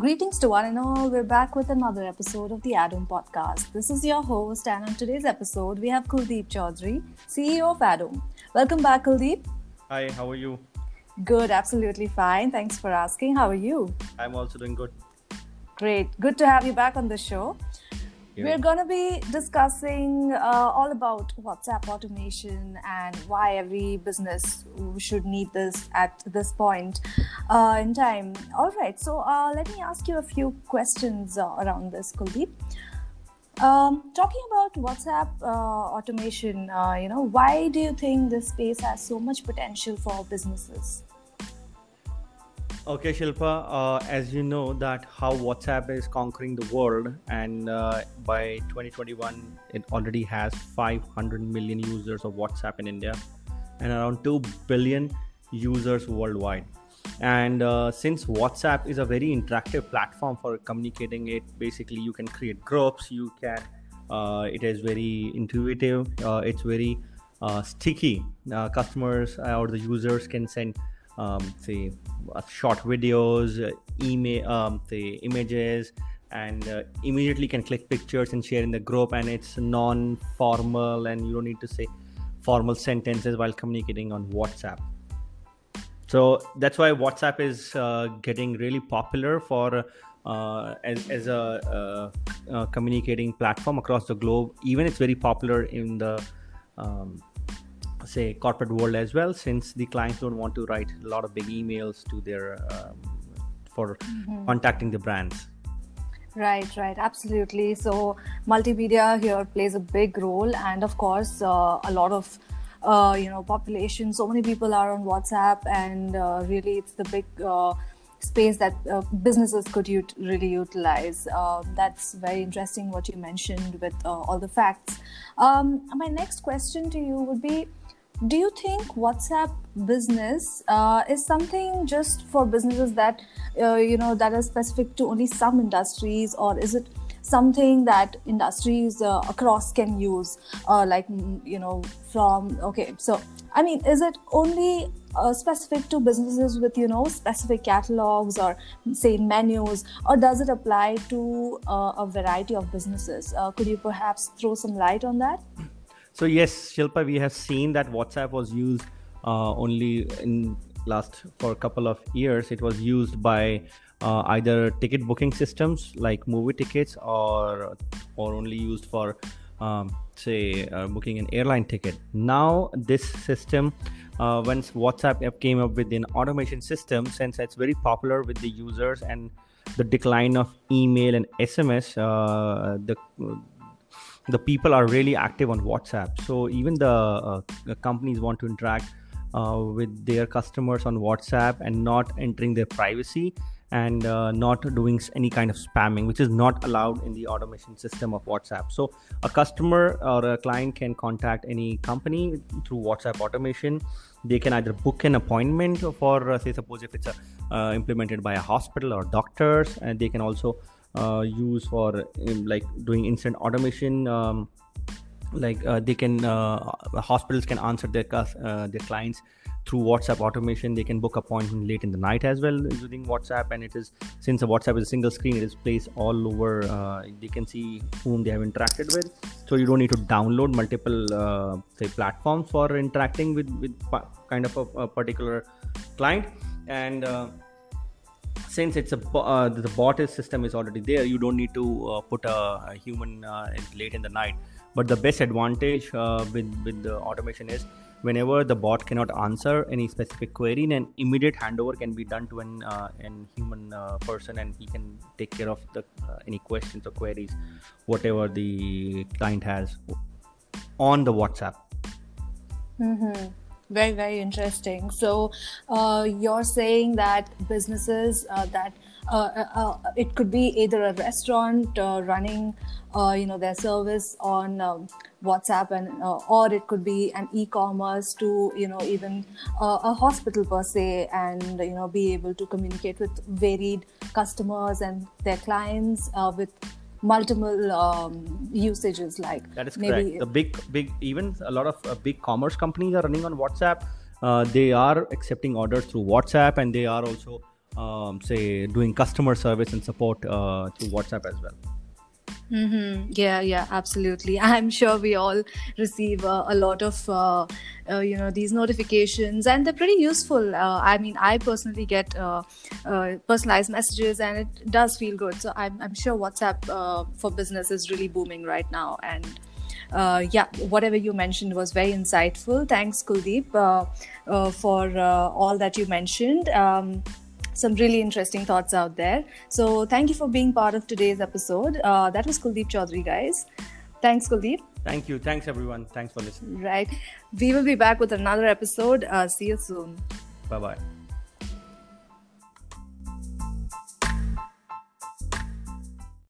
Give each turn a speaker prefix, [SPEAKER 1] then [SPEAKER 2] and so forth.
[SPEAKER 1] Greetings to one and all. We're back with another episode of the ADOHM podcast. This is your host, and on today's episode, we have Kuldeep Chaudhary, CEO of ADOHM. Welcome back, Kuldeep.
[SPEAKER 2] Hi, how are you?
[SPEAKER 1] Good, absolutely fine. Thanks for asking. How are you?
[SPEAKER 2] I'm also doing good.
[SPEAKER 1] Great. Good to have you back on the show. We're going to be discussing uh, all about WhatsApp automation and why every business should need this at this point uh, in time. All right, so uh, let me ask you a few questions uh, around this, Kuldeep. Um, talking about WhatsApp uh, automation, uh, you know, why do you think this space has so much potential for businesses?
[SPEAKER 2] Okay, Shilpa, uh, as you know that how WhatsApp is conquering the world and uh, by 2021 it already has 500 million users of WhatsApp in India and around 2 billion users worldwide. And uh, since WhatsApp is a very interactive platform for communicating it, basically you can create groups, you can, uh, it is very intuitive, uh, it's very uh, sticky. customers or the users can send um, say uh, short videos, uh, email, um, the images, and uh, immediately can click pictures and share in the group. And it's non-formal, and you don't need to say formal sentences while communicating on WhatsApp. So that's why WhatsApp is uh, getting really popular for uh, as, as a uh, communicating platform across the globe. Even it's very popular in the um, say corporate world as well since the clients don't want to write a lot of big emails to their um, for mm-hmm. contacting the brands
[SPEAKER 1] right right absolutely so multimedia here plays a big role and of course uh, a lot of uh, you know population so many people are on whatsapp and uh, really it's the big uh, space that uh, businesses could ut- really utilize. Uh, that's very interesting what you mentioned with uh, all the facts. Um, my next question to you would be do you think whatsapp business uh, is something just for businesses that uh, you know that are specific to only some industries or is it something that industries uh, across can use uh, like mm, you know from okay so i mean is it only uh, specific to businesses with you know specific catalogs or say menus or does it apply to uh, a variety of businesses? Could you perhaps throw some light on that
[SPEAKER 2] so yes, Shilpa, we have seen that WhatsApp was used uh, only in last for a couple of years. It was used by uh, either ticket booking systems like movie tickets or or only used for um, say uh, booking an airline ticket. Now this system, uh, once WhatsApp came up with an automation system, since it's very popular with the users and the decline of email and SMS, uh, the the people are really active on WhatsApp. So even the, uh, the companies want to interact uh, with their customers on WhatsApp and not entering their privacy and uh, not doing any kind of spamming, which is not allowed in the automation system of WhatsApp. So a customer or a client can contact any company through WhatsApp automation. They can either book an appointment for, uh, say, suppose if it's a, uh, implemented by a hospital or doctors, and they can also uh, use for um, like doing instant automation um, like uh, they can uh, hospitals can answer their uh, their clients through whatsapp automation. They can book appointment late in the night as well using whatsapp and it is since whatsapp is a single screen it is placed all over uh, they can see whom they have interacted with. So you don't need to download multiple uh, say platforms for interacting with with kind of a, a particular client. And since it's a uh, the bot system is already there you don't need to uh, put a, a human uh, late in the night. But the best advantage uh, with with the automation is whenever the bot cannot answer any specific query then immediate handover can be done to an uh, an human uh, person and he can take care of the any questions or queries whatever the client has on the whatsapp.
[SPEAKER 1] Mm-hmm very very interesting. So uh, you're saying that businesses uh, that uh, uh, uh it could be either a restaurant uh, running you know their service on um, whatsapp and or it could be an e-commerce to you know even a hospital per se and you know be able to communicate with varied customers and their clients with multiple um, usages like
[SPEAKER 2] that is maybe correct. the big big even a lot of uh, big commerce companies are running on whatsapp uh, they are accepting orders through whatsapp and they are also um, say doing customer service and support uh, through WhatsApp as well.
[SPEAKER 1] Mm-hmm. Yeah, yeah, absolutely. I'm sure we all receive uh, a lot of, uh, uh, you know, these notifications, and they're pretty useful. Uh, I mean, I personally get uh, uh, personalized messages, and it does feel good. So I'm, I'm sure WhatsApp for business is really booming right now, and yeah, whatever you mentioned was very insightful. Thanks, Kuldeep, for all that you mentioned. Um, some really interesting thoughts out there. So thank you for being part of today's episode. Uh, that was Kuldeep Chaudhary, guys. Thanks, Kuldeep.
[SPEAKER 2] Thank you. Thanks, everyone. Thanks for listening.
[SPEAKER 1] Right. We will be back with another episode. Uh, see you soon.
[SPEAKER 2] Bye bye.